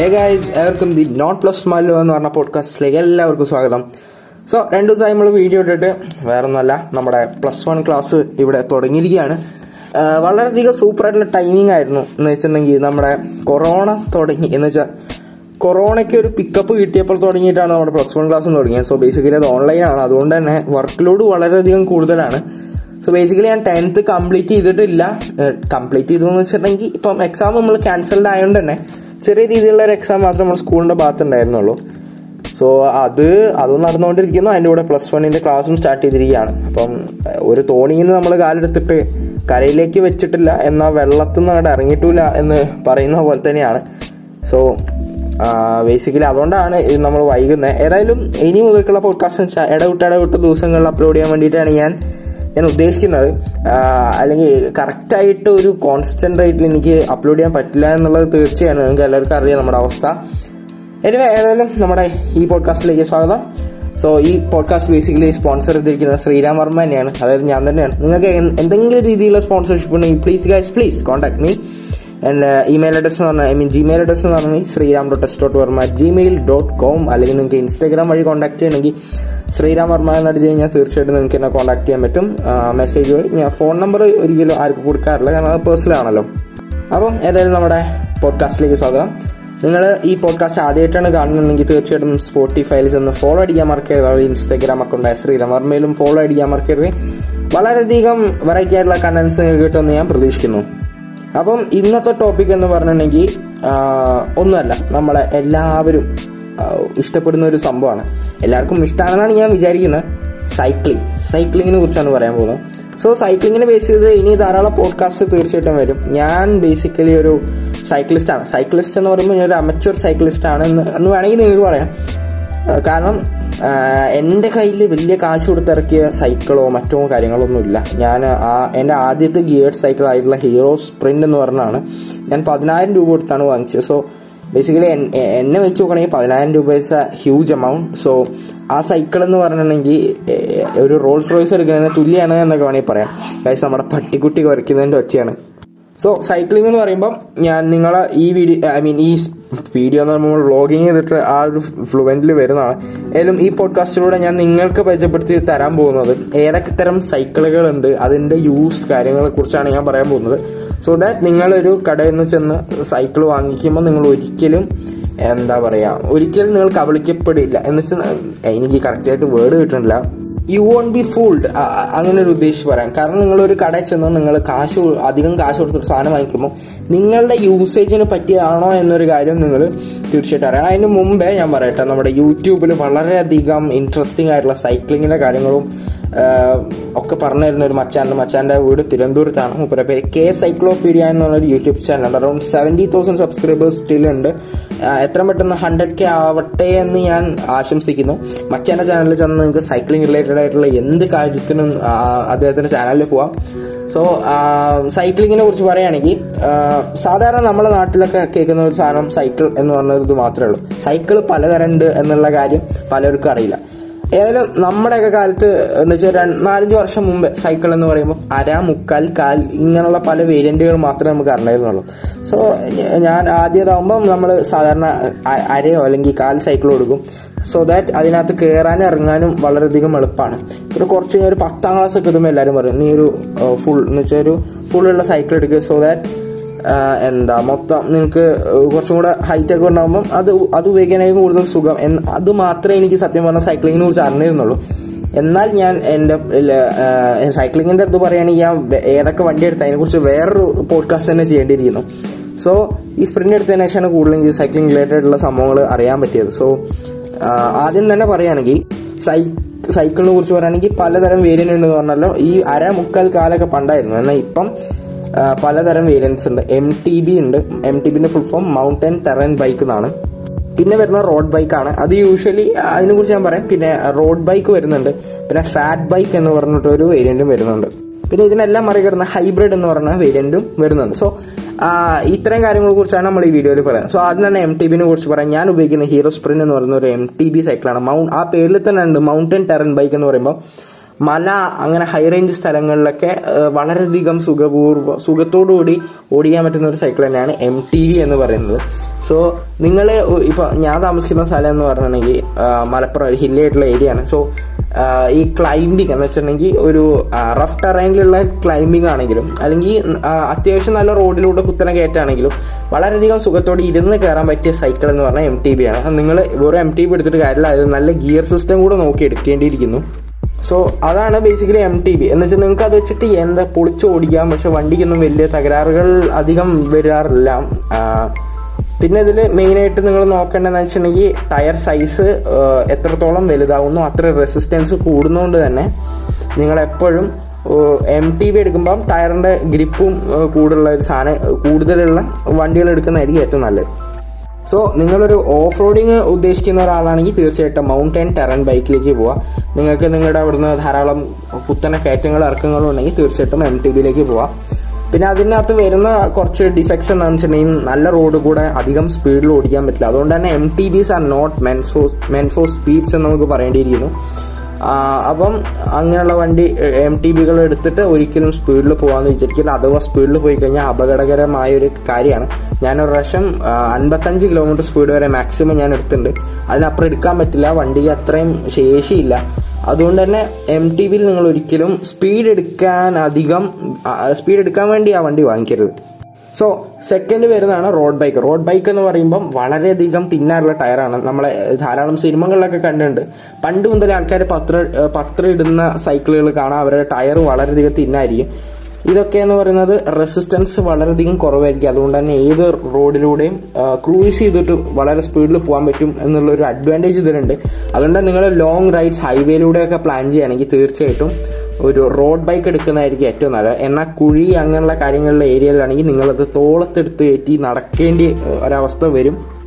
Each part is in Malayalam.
ഹേ ഏവർക്കും ദി നോട്ട് പ്ലസ് മല്ലോ എന്ന് പറഞ്ഞ പോഡ്കാസ്റ്റിലേക്ക് എല്ലാവർക്കും സ്വാഗതം. സോ രണ്ടു ദിവസമായി നമ്മൾ വീഡിയോ ഇട്ടിട്ട് വേറെ ഒന്നുമല്ല നമ്മുടെ പ്ലസ് വൺ ക്ലാസ് ഇവിടെ തുടങ്ങിയിരിക്കുകയാണ്. വളരെയധികം സൂപ്പർ സൂപ്പറായിട്ടുള്ള ടൈമിംഗ് ആയിരുന്നു എന്ന് വെച്ചിട്ടുണ്ടെങ്കിൽ നമ്മുടെ കൊറോണ തുടങ്ങി. എന്ന് വെച്ചാൽ കൊറോണയ്ക്ക് ഒരു പിക്കപ്പ് കിട്ടിയപ്പോൾ തുടങ്ങിയിട്ടാണ് നമ്മുടെ പ്ലസ് വൺ ക്ലാസ് തുടങ്ങിയത്. സോ ബേസിക്കലി അത് ഓൺലൈൻ ആണ്. അതുകൊണ്ട് തന്നെ വർക്ക് ലോഡ് വളരെയധികം കൂടുതലാണ്. സോ ബേസിക്കലി ഞാൻ ടെൻത്ത് കംപ്ലീറ്റ് ചെയ്തിട്ടില്ല. കംപ്ലീറ്റ് ചെയ്തു എന്ന് വെച്ചിട്ടുണ്ടെങ്കിൽ ഇപ്പം എക്സാം നമ്മൾ ക്യാൻസൽഡ് ആയതുകൊണ്ട് തന്നെ ചെറിയ രീതിയിലുള്ള ഒരു എക്സാം മാത്രം നമ്മുടെ സ്കൂളിന്റെ ഭാഗത്ത് ഉണ്ടായിരുന്നുള്ളൂ സോ അത് അതും നടന്നുകൊണ്ടിരിക്കുന്നു. അതിന്റെ കൂടെ പ്ലസ് വണ്ണിന്റെ ക്ലാസ്സും സ്റ്റാർട്ട് ചെയ്തിരിക്കുകയാണ്. അപ്പം ഒരു തോണിയിൽ നിന്ന് നമ്മൾ കാലെടുത്തിട്ട് കരയിലേക്ക് വെച്ചിട്ടില്ല എന്നാൽ വെള്ളത്തിൽ നിന്ന് അങ്ങോട്ട് ഇറങ്ങിയിട്ടില്ല എന്ന് പറയുന്ന പോലെ തന്നെയാണ്. സോ ബേസിക്കലി അതുകൊണ്ടാണ് നമ്മൾ വൈകുന്നത് ഏതായാലും ഇനി മുതൽക്കുള്ള പോഡ്കാസ്റ്റ് ഇടവിട്ട് ഇടവിട്ട് ദിവസങ്ങളിൽ അപ്ലോഡ് ചെയ്യാൻ വേണ്ടിയിട്ടാണ് ഞാൻ ഞാൻ ഉദ്ദേശിക്കുന്നത് അല്ലെങ്കിൽ കറക്റ്റായിട്ട് ഒരു കോൺസ്റ്റന്റ് റേറ്റിൽ എനിക്ക് അപ്ലോഡ് ചെയ്യാൻ പറ്റില്ല എന്നുള്ളത് തീർച്ചയാണ് നിങ്ങൾക്ക് എല്ലാവർക്കും അറിയാം നമ്മുടെ അവസ്ഥ. എനിവേ ഏതായാലും നമ്മുടെ ഈ പോഡ്കാസ്റ്റിലേക്ക് സ്വാഗതം. സോ ഈ പോഡ്കാസ്റ്റ് ബേസിക്കലി സ്പോൺസർ ചെയ്തിരിക്കുന്നത് ശ്രീരാം വർമ്മ തന്നെയാണ്. അതായത് ഞാൻ തന്നെയാണ്. നിങ്ങൾക്ക് എന്തെങ്കിലും രീതിയിലുള്ള സ്പോൺസർഷിപ്പ് ഉണ്ടെങ്കിൽ please guys please contact me എന്റെ ഇമെയിൽ അഡ്രസ് എന്ന് പറഞ്ഞാൽ ഐ മീൻ ജിമെയിൽ അഡ്രസ് എന്ന് പറഞ്ഞാൽ Shreeram dot S dot Varma Gmail dot com അല്ലെങ്കിൽ നിങ്ങൾക്ക് ഇൻസ്റ്റാഗ്രാം വഴി കോൺടാക്ട് ചെയ്യണമെങ്കിൽ ശ്രീരാം വർമ്മ എന്ന് അടിച്ച് കഴിഞ്ഞാൽ തീർച്ചയായിട്ടും നിങ്ങൾക്ക് എന്നെ കോൺടാക്ട് ചെയ്യാൻ പറ്റും. മെസ്സേജ് വഴി. ഞാൻ ഫോൺ നമ്പർ ഒരിക്കലും ആർക്കും കൊടുക്കാറില്ല. കാരണം അത് പേഴ്സണൽ ആണല്ലോ. അപ്പം ഏതായാലും നമ്മുടെ പോഡ്കാസ്റ്റിലേക്ക് സ്വാഗതം. നിങ്ങൾ ഈ പോഡ്കാസ്റ്റ് ആദ്യമായിട്ടാണ് കാണുന്നുണ്ടെങ്കിൽ തീർച്ചയായിട്ടും സ്പോട്ടിഫൈയിൽ ചെന്ന് ഫോളോ അടിക്കാൻ മറക്കരുത്. അതായത് ഇൻസ്റ്റാഗ്രാം അക്കൗണ്ടായ ശ്രീരാം വർമ്മയിലും ഫോളോ അടിക്കാൻ മറക്കരുത്. വളരെയധികം വെറൈറ്റി ആയിട്ടുള്ള കണ്ടൻസ് കിട്ടുമെന്ന് ഞാൻ പ്രതീക്ഷിക്കുന്നു. അപ്പം ഇന്നത്തെ ടോപ്പിക് എന്ന് പറഞ്ഞിട്ടുണ്ടെങ്കിൽ ഒന്നുമല്ല. നമ്മളെ എല്ലാവരും ഇഷ്ടപ്പെടുന്ന ഒരു സംഭവമാണ്. എല്ലാവർക്കും ഇഷ്ടമാണെന്നാണ് ഞാൻ വിചാരിക്കുന്നത്. സൈക്ലിംഗ് സൈക്ലിങ്ങിനെ കുറിച്ചാണ് പറയാൻ പോകുന്നത്. സോ സൈക്ലിങ്ങിനെ ബേസ് ചെയ്ത് ഇനി ധാരാളം പോഡ്കാസ്റ്റ് തീർച്ചയായിട്ടും വരും. ഞാൻ ബേസിക്കലി ഒരു സൈക്ലിസ്റ്റാണ് സൈക്ലിസ്റ്റ് എന്ന് പറയുമ്പോൾ ഞാൻ ഒരു അമച്വർ സൈക്ലിസ്റ്റ് ആണ് എന്ന് വേണമെങ്കിൽ നിങ്ങൾക്ക് പറയാം. കാരണം എന്റെ കയ്യിൽ വലിയ കാശ് കൊടുത്തിറക്കിയ സൈക്കിളോ മറ്റോ കാര്യങ്ങളോ ഒന്നുമില്ല ഞാൻ ആ എന്റെ ആദ്യത്തെ ഗിയേർഡ് സൈക്കിൾ ആയിട്ടുള്ള ഹീറോ സ്പ്രിന്റ് എന്ന് പറഞ്ഞാണ് ഞാൻ പതിനായിരം രൂപ കൊടുത്താണ് വാങ്ങിച്ചത്. സോ ബേസിക്കലി എന്നെ വെച്ച് നോക്കണമെങ്കിൽ പതിനായിരം രൂപ എ ഹ്യൂജ് എമൗണ്ട് സോ ആ സൈക്കിൾ എന്ന് പറഞ്ഞിട്ടുണ്ടെങ്കിൽ ഒരു റോൾസ് റോയ്സ് എടുക്കുന്നതിന് തുല്യമാണ് എന്നൊക്കെ വേണമെങ്കിൽ പറയാം. ഗൈസ് നമ്മുടെ പട്ടിക്കുട്ടി കുറയ്ക്കുന്നതിന്റെ ഒച്ചയാണ്. സോ സൈക്ലിംഗ് എന്ന് പറയുമ്പം ഞാൻ നിങ്ങളെ ഈ വീഡിയോ ഐ മീൻ ഈ വീഡിയോ എന്ന് പറയുമ്പോൾ വ്ളോഗിങ് ചെയ്തിട്ട് ആ ഒരു ഫ്ലുവന്റിൽ വരുന്നതാണ്. ഏതായാലും ഈ പോഡ്കാസ്റ്റിലൂടെ ഞാൻ നിങ്ങൾക്ക് പരിചയപ്പെടുത്തി തരാൻ പോകുന്നത് ഏതൊക്കെ തരം സൈക്കിളുകളുണ്ട് അതിന്റെ യൂസ് കാര്യങ്ങളെ കുറിച്ചാണ് ഞാൻ പറയാൻ പോകുന്നത്. സോ ദാറ്റ് നിങ്ങളൊരു കടയിൽ നിന്ന് ചെന്ന് സൈക്കിൾ വാങ്ങിക്കുമ്പോൾ നിങ്ങൾ ഒരിക്കലും എന്താ പറയുക ഒരിക്കലും നിങ്ങൾ കബളിക്കപ്പെടില്ല എന്ന് വെച്ചാൽ എനിക്ക് കറക്റ്റായിട്ട് വേർഡ് കിട്ടുന്നില്ല. യു വോണ്ട് ബി ഫൂൾഡ് അങ്ങനെ ഒരു ഉദ്ദേശിച്ച് പറയാം. കാരണം നിങ്ങൾ ഒരു കടയിൽ ചെന്ന് നിങ്ങൾ കാശ് അധികം കാശ് കൊടുത്തൊരു സാധനം വാങ്ങിക്കുമ്പോൾ നിങ്ങളുടെ യൂസേജിന് പറ്റിയതാണോ എന്നൊരു കാര്യം നിങ്ങൾ തീർച്ചയായിട്ടും അറിയാം അതിന് മുമ്പേ ഞാൻ പറയട്ടെ നമ്മുടെ യൂട്യൂബിൽ വളരെയധികം ഇൻട്രസ്റ്റിംഗ് ആയിട്ടുള്ള സൈക്ലിങ്ങിന്റെ കാര്യങ്ങളും ഒക്കെ പറഞ്ഞു തരുന്ന ഒരു മച്ചാന്റെ മച്ചാന്റെ വീട് തിരുവനന്തപുരത്താണ്. മൂപ്പര പേര് കെ സൈക്ലോപീഡിയ എന്നുള്ളൊരു യൂട്യൂബ് ചാനലുണ്ട്. Around seventy thousand subscribers still ഉണ്ട്. എത്ര പെട്ടെന്ന് ഹൺഡ്രഡ് കെ ആവട്ടെ എന്ന് ഞാൻ ആശംസിക്കുന്നു. മച്ചാന്റെ ചാനലിൽ ചെന്ന് നിങ്ങൾക്ക് സൈക്ലിംഗ് റിലേറ്റഡ് ആയിട്ടുള്ള എന്ത് കാര്യത്തിനും അദ്ദേഹത്തിന്റെ ചാനലിൽ പോവാം. സോ സൈക്ലിങ്ങിനെ കുറിച്ച് പറയുകയാണെങ്കിൽ സാധാരണ നമ്മുടെ നാട്ടിലൊക്കെ കേൾക്കുന്ന ഒരു സാധനം സൈക്കിൾ എന്ന് പറഞ്ഞ ഇത് മാത്രമേ ഉള്ളൂ. സൈക്കിൾ പലതരം ഉണ്ട് എന്നുള്ള കാര്യം പലർക്കും അറിയില്ല. ഏതായാലും നമ്മുടെയൊക്കെ കാലത്ത് എന്ന് വെച്ചാൽ നാലഞ്ച് വർഷം മുമ്പ് സൈക്കിൾ എന്ന് പറയുമ്പോൾ അര മുക്കാൽ കാൽ ഇങ്ങനെയുള്ള പല വേരിയന്റുകൾ മാത്രമേ നമുക്ക് അറിഞ്ഞിരുന്നുള്ളൂ. സോ ഞാൻ ആദ്യതാവുമ്പം നമ്മൾ സാധാരണ അരയോ അല്ലെങ്കിൽ കാൽ സൈക്കിൾ കൊടുക്കും. സോ ദാറ്റ് അതിനകത്ത് കയറാനും ഇറങ്ങാനും വളരെയധികം എളുപ്പമാണ്. പിന്നെ കുറച്ച് കഴിഞ്ഞാൽ ഒരു പത്താം ക്ലാസ് ഒക്കെ എത്തുമ്പോൾ എല്ലാവരും പറയും നീ ഒരു ഫുൾ എന്ന് വെച്ചാൽ ഒരു ഫുള്ളുള്ള സൈക്കിൾ എടുക്കുക സോ ദാറ്റ് എന്താ മൊത്തം നിങ്ങൾക്ക് കുറച്ചും കൂടെ ഹൈറ്റ് ഒക്കെ ഉണ്ടാകുമ്പോൾ അത് അത് ഉപയോഗിക്കാനായിരിക്കും കൂടുതൽ സുഖം. എന്ന് അത് മാത്രമേ എനിക്ക് സത്യം പറഞ്ഞാൽ സൈക്ലിങ്ങിനെ കുറിച്ച് അറിഞ്ഞിരുന്നുള്ളൂ. എന്നാൽ ഞാൻ എന്റെ സൈക്ലിങ്ങിന്റെ ഇത് പറയുകയാണെങ്കിൽ ഞാൻ ഏതൊക്കെ വണ്ടി എടുത്ത അതിനെക്കുറിച്ച് വേറൊരു പോഡ്കാസ്റ്റ് തന്നെ ചെയ്യേണ്ടിയിരിക്കുന്നു. സോ ഈ സ്പ്രിന്റ് എടുത്തതിന് ശേഷമാണ് കൂടുതൽ എനിക്ക് സൈക്ലിംഗ് റിലേറ്റഡ് ഉള്ള സംഭവങ്ങൾ അറിയാൻ പറ്റിയത്. സോ ആദ്യം തന്നെ പറയുകയാണെങ്കിൽ സൈ സൈക്കിളിനെ കുറിച്ച് പറയുകയാണെങ്കിൽ പലതരം വേരിയന്റ് ഉണ്ടെന്ന് പറഞ്ഞല്ലോ. ഈ അര മുക്കാൽ കാലൊക്കെ പണ്ടായിരുന്നു. എന്നാൽ ഇപ്പം പലതരം വേരിയൻസ് ഉണ്ട്. എം ടി ബി ഉണ്ട്. M T ബിന്റെ full form mountain terrain bike എന്നാണ് പിന്നെ വരുന്ന റോഡ് ബൈക്കാണ് അത് യൂഷ്വലി അതിനെ കുറിച്ച് ഞാൻ പറയാം. പിന്നെ റോഡ് ബൈക്ക് വരുന്നുണ്ട്. പിന്നെ ഫാറ്റ് ബൈക്ക് എന്ന് പറഞ്ഞിട്ട് ഒരു വേരിയന്റും വരുന്നുണ്ട്. പിന്നെ ഇതിനെല്ലാം മറികടന്ന ഹൈബ്രിഡ് എന്ന് പറഞ്ഞ വേരിയന്റും വരുന്നുണ്ട്. സോ ഇത്രയും കാര്യങ്ങളെ കുറിച്ചാണ് നമ്മൾ ഈ വീഡിയോയിൽ പറയുന്നത് സോ ആദ്യം തന്നെ എം ടി ബിനെ കുറിച്ച് പറയാം. ഞാൻ ഉപയോഗിക്കുന്ന ഹീറോ സ്പ്രിൻ എന്ന് പറയുന്ന ഒരു എം ടി ബി സൈക്കിളാണ് മൗണ്ട് ആ പേരിൽ തന്നെ ഉണ്ട് മൗണ്ടൻ ടെറൻ ബൈക്ക് എന്ന് പറയുമ്പോൾ മല അങ്ങനെ ഹൈ റേഞ്ച് സ്ഥലങ്ങളിലൊക്കെ വളരെയധികം സുഖപൂർവ സുഖത്തോടുകൂടി ഓടിക്കാൻ പറ്റുന്ന ഒരു സൈക്കിൾ തന്നെയാണ് എം ടി വി എന്ന് പറയുന്നത്. സോ നിങ്ങൾ ഇപ്പോൾ ഞാൻ താമസിക്കുന്ന സ്ഥലം എന്ന് പറഞ്ഞിട്ടുണ്ടെങ്കിൽ മലപ്പുറം ഒരു ഹില്ലി ആയിട്ടുള്ള ഏരിയ ആണ്. സോ ഈ ക്ലൈമ്പിംഗ് എന്ന് വെച്ചിട്ടുണ്ടെങ്കിൽ ഒരു റഫ് ടെറൈനിലുള്ള ക്ലൈമ്പിംഗ് ആണെങ്കിലും അല്ലെങ്കിൽ അത്യാവശ്യം നല്ല റോഡിലൂടെ കുത്തനെ കയറ്റാണെങ്കിലും വളരെയധികം സുഖത്തോടെ ഇരുന്ന് കയറാൻ പറ്റിയ സൈക്കിൾ എന്ന് പറഞ്ഞാൽ എം ടി ബി ആണ്. നിങ്ങൾ വെറും എം ടി ബി എടുത്തിട്ട് കാര്യമില്ല. അത് നല്ല ഗിയർ സിസ്റ്റം കൂടെ നോക്കി എടുക്കേണ്ടിയിരിക്കുന്നു. സോ അതാണ് ബേസിക്കലി എം ടി ബി എന്ന് വെച്ചാൽ നിങ്ങൾക്ക് അത് വെച്ചിട്ട് എന്താ പൊളിച്ച് ഓടിക്കാം. പക്ഷെ വണ്ടിക്കൊന്നും വലിയ തകരാറുകൾ അധികം വരാറില്ല. പിന്നെ ഇതിൽ മെയിനായിട്ട് നിങ്ങൾ നോക്കേണ്ടതെന്ന് വെച്ചിട്ടുണ്ടെങ്കിൽ ടയർ സൈസ് എത്രത്തോളം വലുതാവുന്നു അത്ര റെസിസ്റ്റൻസ് കൂടുന്നതുകൊണ്ട് തന്നെ നിങ്ങൾ എപ്പോഴും എം ടി ബി എടുക്കുമ്പം ടയറിന്റെ ഗ്രിപ്പും കൂടുതലുള്ള ഒരു സാധനം കൂടുതലുള്ള വണ്ടികൾ എടുക്കുന്നതായിരിക്കും ഏറ്റവും നല്ലത്. സോ നിങ്ങളൊരു ഓഫ് റോഡിങ് ഉദ്ദേശിക്കുന്ന ഒരാളാണെങ്കിൽ തീർച്ചയായിട്ടും മൗണ്ടൻ ടെറൻ ബൈക്കിലേക്ക് പോവുക നിങ്ങൾക്ക് നിങ്ങളുടെ അവിടുന്ന് ധാരാളം കുത്തന കയറ്റങ്ങൾ ഇറക്കങ്ങളും ഉണ്ടെങ്കിൽ തീർച്ചയായിട്ടും എം ടി ബിയിലേക്ക് പോവാം. പിന്നെ അതിനകത്ത് വരുന്ന കുറച്ച് ഡിഫക്ട്സ് എന്താണെന്ന് വെച്ചിട്ടുണ്ടെങ്കിൽ നല്ല റോഡ് കൂടെ അധികം സ്പീഡിൽ ഓടിക്കാൻ പറ്റില്ല. അതുകൊണ്ട് തന്നെ M T Bs are not meant for meant for speeds എന്ന് നമുക്ക് പറയേണ്ടിയിരിക്കുന്നു. അപ്പം അങ്ങനെയുള്ള വണ്ടി എം ടി ബികൾ എടുത്തിട്ട് ഒരിക്കലും സ്പീഡിൽ പോകാമെന്ന് വിചാരിക്കില്ല അഥവാ സ്പീഡിൽ പോയി കഴിഞ്ഞാൽ അപകടകരമായ ഒരു കാര്യമാണ്. ഞാനൊരു പ്രാവശ്യം അൻപത്തഞ്ച് കിലോമീറ്റർ സ്പീഡ് വരെ മാക്സിമം ഞാൻ എടുത്തിട്ടുണ്ട്. അതിനപ്പുറം എടുക്കാൻ പറ്റില്ല വണ്ടിക്ക് അത്രയും ശേഷിയില്ല. അതുകൊണ്ട് തന്നെ എം ടി ബിയിൽ നിങ്ങൾ ഒരിക്കലും സ്പീഡ് എടുക്കാൻ അധികം സ്പീഡ് എടുക്കാൻ വേണ്ടി ആ വണ്ടി വാങ്ങിക്കരുത്. സോ സെക്കൻഡ് വരുന്നതാണ് റോഡ് ബൈക്ക് റോഡ് ബൈക്ക് എന്ന് പറയുമ്പം വളരെയധികം തിന്നാറുള്ള ടയറാണ്. നമ്മളെ ധാരാളം സിനിമകളിലൊക്കെ കണ്ടിട്ടുണ്ട്. പണ്ട് മുതലേ ആൾക്കാർ പത്ര പത്ര ഇടുന്ന സൈക്കിളുകൾ കാണാൻ അവരുടെ ടയർ വളരെയധികം തിന്നായിരിക്കും. ഇതൊക്കെ എന്ന് പറയുന്നത് റെസിസ്റ്റൻസ് വളരെയധികം കുറവായിരിക്കും. അതുകൊണ്ട് തന്നെ ഏത് റോഡിലൂടെയും ക്രൂയിസ് ചെയ്തിട്ട് വളരെ സ്പീഡിൽ പോകാൻ പറ്റും എന്നുള്ള ഒരു അഡ്വാന്റേജ് ഇതിലുണ്ട്. അതുകൊണ്ട് നിങ്ങൾ ലോങ് റൈഡ്സ് ഹൈവേയിലൂടെയൊക്കെ പ്ലാൻ ചെയ്യുകയാണെങ്കിൽ തീർച്ചയായിട്ടും ഒരു റോഡ് ബൈക്ക് എടുക്കുന്നതായിരിക്കും ഏറ്റവും നല്ലത്. എന്നാൽ കുഴി അങ്ങനെയുള്ള കാര്യങ്ങളിലെ ഏരിയയിലാണെങ്കിൽ നിങ്ങളത് തോളത്തെടുത്ത് കയറ്റി നടക്കേണ്ടി ഒരവസ്ഥ വരും.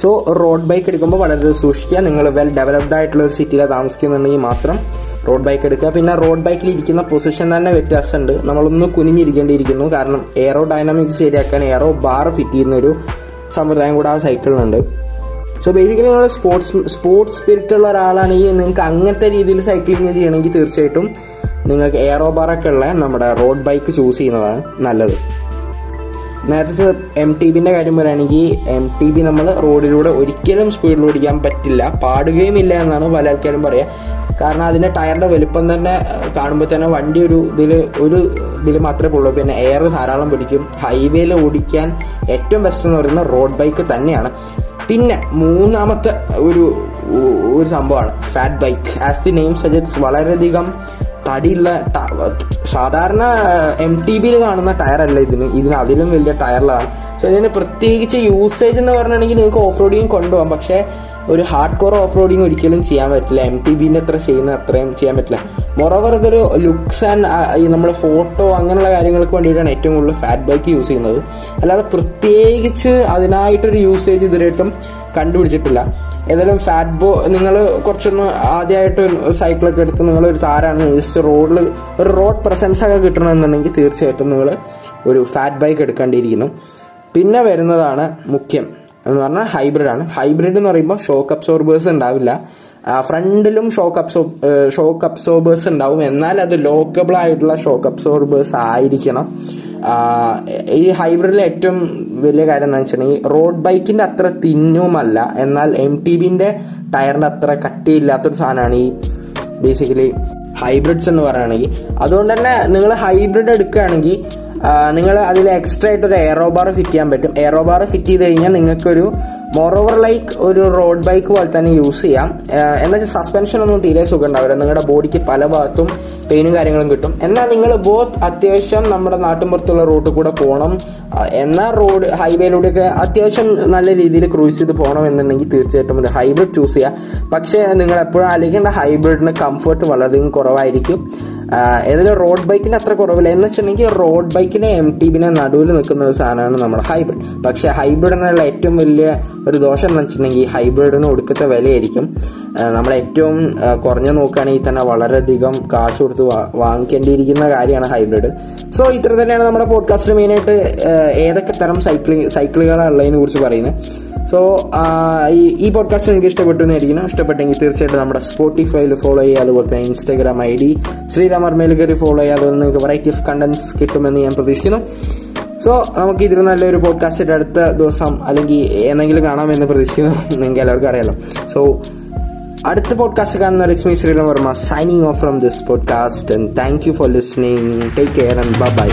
സോ റോഡ് ബൈക്ക് എടുക്കുമ്പോൾ വളരെ സൂക്ഷിക്കുക. നിങ്ങൾ വെൽ ഡെവലപ്ഡ് ആയിട്ടുള്ള ഒരു സിറ്റിയിലാണ് താമസിക്കുന്നുണ്ടെങ്കിൽ മാത്രം റോഡ് ബൈക്ക് എടുക്കുക. പിന്നെ റോഡ് ബൈക്കിൽ ഇരിക്കുന്ന പൊസിഷൻ തന്നെ വ്യത്യാസമുണ്ട്. നമ്മളൊന്ന് കുനിഞ്ഞിരിക്കേണ്ടിയിരിക്കുന്നു. കാരണം എയറോ ഡൈനാമിക്സ് ശരിയാക്കാൻ എയറോ ബാർ ഫിറ്റ് ചെയ്യുന്ന ഒരു സമ്പ്രദായം കൂടെ ആ സൈക്കിളിനുണ്ട് സോ ബേസിക്കലി നിങ്ങൾ സ്പോർട്സ് സ്പോർട്സ് സ്പിരിറ്റ് ഉള്ള ഒരാളാണെങ്കിൽ നിങ്ങൾക്ക് അങ്ങനത്തെ രീതിയിൽ സൈക്ലിംഗ് ചെയ്യണമെങ്കിൽ തീർച്ചയായിട്ടും നിങ്ങൾക്ക് എയറോ ബാറൊക്കെ ഉള്ള നമ്മുടെ റോഡ് ബൈക്ക് ചൂസ് ചെയ്യുന്നതാണ് നല്ലത്. നേരത്തെ എം ടി ബിന്റെ കാര്യം പറയുകയാണെങ്കിൽ എം ടി ബി നമ്മൾ റോഡിലൂടെ ഒരിക്കലും സ്പീഡിൽ ഓടിക്കാൻ പറ്റില്ല. പാടുകയും ഇല്ല എന്നാണ് പല ആൾക്കാരും പറയുക കാരണം അതിന്റെ ടയറിന്റെ വലിപ്പം തന്നെ കാണുമ്പോൾ തന്നെ വണ്ടി ഒരു ഇതിൽ ഒരു ഇതിൽ മാത്രമേ ഉള്ളൂ പിന്നെ എയർ ധാരാളം പിടിക്കും. ഹൈവേയിൽ ഓടിക്കാൻ ഏറ്റവും ബെസ്റ്റ് എന്ന് പറയുന്നത് റോഡ് ബൈക്ക് തന്നെയാണ്. പിന്നെ മൂന്നാമത്തെ ഒരു ഒരു സംഭവമാണ് fat bike as the name suggests വളരെയധികം തടിയുള്ള സാധാരണ എം ടി ബിയിൽ കാണുന്ന ടയറല്ല ഇതിന്. ഇതിന് അതിലും വലിയ ടയറിലാണ്. സോ ഇതിന് പ്രത്യേകിച്ച് യൂസേജ് എന്ന് പറഞ്ഞിട്ടുണ്ടെങ്കിൽ നിങ്ങൾക്ക് ഓഫ് റോഡിങ് കൊണ്ടുപോകാം. പക്ഷേ ഒരു ഹാർഡ് കോർ ഓഫ് റോഡിങ് ഒരിക്കലും ചെയ്യാൻ പറ്റില്ല. എം ടി ബിന്റെ അത്ര ചെയ്യുന്ന അത്രയും ചെയ്യാൻ പറ്റില്ല. മൊറോവർ ഇതൊരു ലുക്സ് ആൻഡ് നമ്മുടെ ഫോട്ടോ അങ്ങനെയുള്ള കാര്യങ്ങൾക്ക് വേണ്ടിയിട്ടാണ് ഏറ്റവും കൂടുതൽ ഫാറ്റ് ബൈക്ക് യൂസ് ചെയ്യുന്നത്. അല്ലാതെ പ്രത്യേകിച്ച് അതിനായിട്ടൊരു യൂസേജ് ഇതുവരെയായിട്ടും കണ്ടുപിടിച്ചിട്ടില്ല. ഏതായാലും ഫാറ്റ് ബോ നിങ്ങൾ കുറച്ചൊന്ന് ആദ്യമായിട്ട് സൈക്കിളൊക്കെ എടുത്ത് നിങ്ങൾ ഒരു താരാണ്. ജസ്റ്റ് റോഡിൽ ഒരു റോഡ് പ്രസൻസ് ഒക്കെ കിട്ടണമെന്നുണ്ടെങ്കിൽ തീർച്ചയായിട്ടും നിങ്ങൾ ഒരു ഫാറ്റ് ബൈക്ക് എടുക്കേണ്ടിയിരിക്കുന്നു. പിന്നെ വരുന്നതാണ് മുഖ്യം. എന്ന് പറഞ്ഞാൽ ഹൈബ്രിഡ് ആണ്. ഹൈബ്രിഡ് എന്ന് പറയുമ്പോൾ ഷോക്ക് അബ്സോർബേഴ്സ് ഉണ്ടാവില്ല. ഫ്രണ്ടിലും ഷോക്ക് അബ്സോർ ഷോക്ക് അബ്സോർബേഴ്സ് ഉണ്ടാവും. എന്നാൽ അത് ലോക്കബിൾ ആയിട്ടുള്ള ഷോക്ക് അബ്സോർബേഴ്സ് ആയിരിക്കണം. ഈ ഹൈബ്രിഡിലെ ഏറ്റവും വലിയ കാര്യം എന്താ വെച്ചിട്ടുണ്ടെങ്കിൽ റോഡ് ബൈക്കിന്റെ അത്ര തിന്നുമല്ല. എന്നാൽ എം ടി ബിന്റെ ടയറിന്റെ അത്ര കട്ടിയില്ലാത്തൊരു സാധനമാണ് ഈ ബേസിക്കലി ഹൈബ്രിഡ്സ് എന്ന് പറയുകയാണെങ്കിൽ. അതുകൊണ്ട് തന്നെ നിങ്ങൾ ഹൈബ്രിഡ് എടുക്കുകയാണെങ്കിൽ നിങ്ങൾ അതിൽ എക്സ്ട്രാ ആയിട്ട് ഒരു എയറോ ബാർ ഫിറ്റ് ചെയ്യാൻ പറ്റും. എയറോ ബാർ ഫിറ്റ് ചെയ്ത് കഴിഞ്ഞാൽ നിങ്ങൾക്കൊരു മോറോവർ ലൈക്ക് ഒരു റോഡ് ബൈക്ക് പോലെ തന്നെ യൂസ് ചെയ്യാം. എന്താ വെച്ചാൽ സസ്പെൻഷൻ ഒന്നും തീരെ സുഖം ഉണ്ടാവില്ല നിങ്ങളുടെ ബോഡിക്ക് പല ഭാഗത്തും പെയിനും കാര്യങ്ങളും കിട്ടും. എന്നാൽ നിങ്ങൾ ബോത്ത് അത്യാവശ്യം നമ്മുടെ നാട്ടിൻപുറത്തുള്ള റോഡിൽ കൂടെ പോകണം എന്നാൽ റോഡ് ഹൈവേയിലൂടെയൊക്കെ അത്യാവശ്യം നല്ല രീതിയിൽ ക്രൂസ് ചെയ്ത് പോകണം എന്നുണ്ടെങ്കിൽ തീർച്ചയായിട്ടും ഒരു ഹൈബ്രിഡ് ചൂസ് ചെയ്യുക പക്ഷേ നിങ്ങൾ എപ്പോഴും ആലോചിക്കേണ്ട ഹൈബ്രിഡിന് കംഫർട്ട് വളരെയധികം കുറവായിരിക്കും. ഏതായാലും റോഡ് ബൈക്കിന് അത്ര കുറവില്ല. എന്ന് വെച്ചിട്ടുണ്ടെങ്കിൽ റോഡ് ബൈക്കിനെ എം ടി ബിനെ നടുവിൽ നിൽക്കുന്ന ഒരു സാധനമാണ് നമ്മുടെ ഹൈബ്രിഡ് പക്ഷെ എന്നുള്ള ഏറ്റവും വലിയ ഒരു ദോഷം എന്ന് വെച്ചിട്ടുണ്ടെങ്കിൽ ഹൈബ്രിഡിന് ഒടുക്കത്തെ വിലയായിരിക്കും. നമ്മൾ ഏറ്റവും കുറഞ്ഞ നോക്കുകയാണെങ്കിൽ തന്നെ വളരെയധികം കാശ് കൊടുത്ത് വാങ്ങിക്കേണ്ടിയിരിക്കുന്ന കാര്യമാണ് ഹൈബ്രിഡ് സോ ഇത്ര തന്നെയാണ് നമ്മുടെ പോഡ്കാസ്റ്റിൽ മെയിനായിട്ട് ഏതൊക്കെ തരം സൈക്ലിംഗ് സൈക്കിളുകളാണ് ഉള്ളതിനെ കുറിച്ച് പറയുന്നത്. സോ ഈ പോഡ്കാസ്റ്റ് നിങ്ങൾക്ക് ഇഷ്ടപ്പെട്ടു എന്നായിരിക്കണം ഇഷ്ടപ്പെട്ടെങ്കിൽ തീർച്ചയായിട്ടും നമ്മുടെ സ്പോട്ടിഫൈയിൽ ഫോളോ ചെയ്യുക അതുപോലെ തന്നെ ഇൻസ്റ്റാഗ്രാം ഐ ഡി ശ്രീരാമർ മേൽ കയറി ഫോളോ ചെയ്യുക അതുപോലെ നിങ്ങൾക്ക് വെറൈറ്റി ഓഫ് കണ്ടന്റ്സ് കിട്ടുമെന്ന് ഞാൻ പ്രതീക്ഷിക്കുന്നു. സോ നമുക്ക് ഇതിൽ നല്ലൊരു പോഡ്കാസ്റ്റ് അടുത്ത ദിവസം അല്ലെങ്കിൽ എന്തെങ്കിലും കാണാമെന്ന് പ്രതീക്ഷിക്കുന്നു. നിങ്ങൾക്ക് എല്ലാവർക്കും അറിയാലോ. സോ അടുത്ത പോഡ്കാസ്റ്റ് കാണുന്ന Lakshmi Sriram Varma signing off from this podcast and thank you for listening take care and bye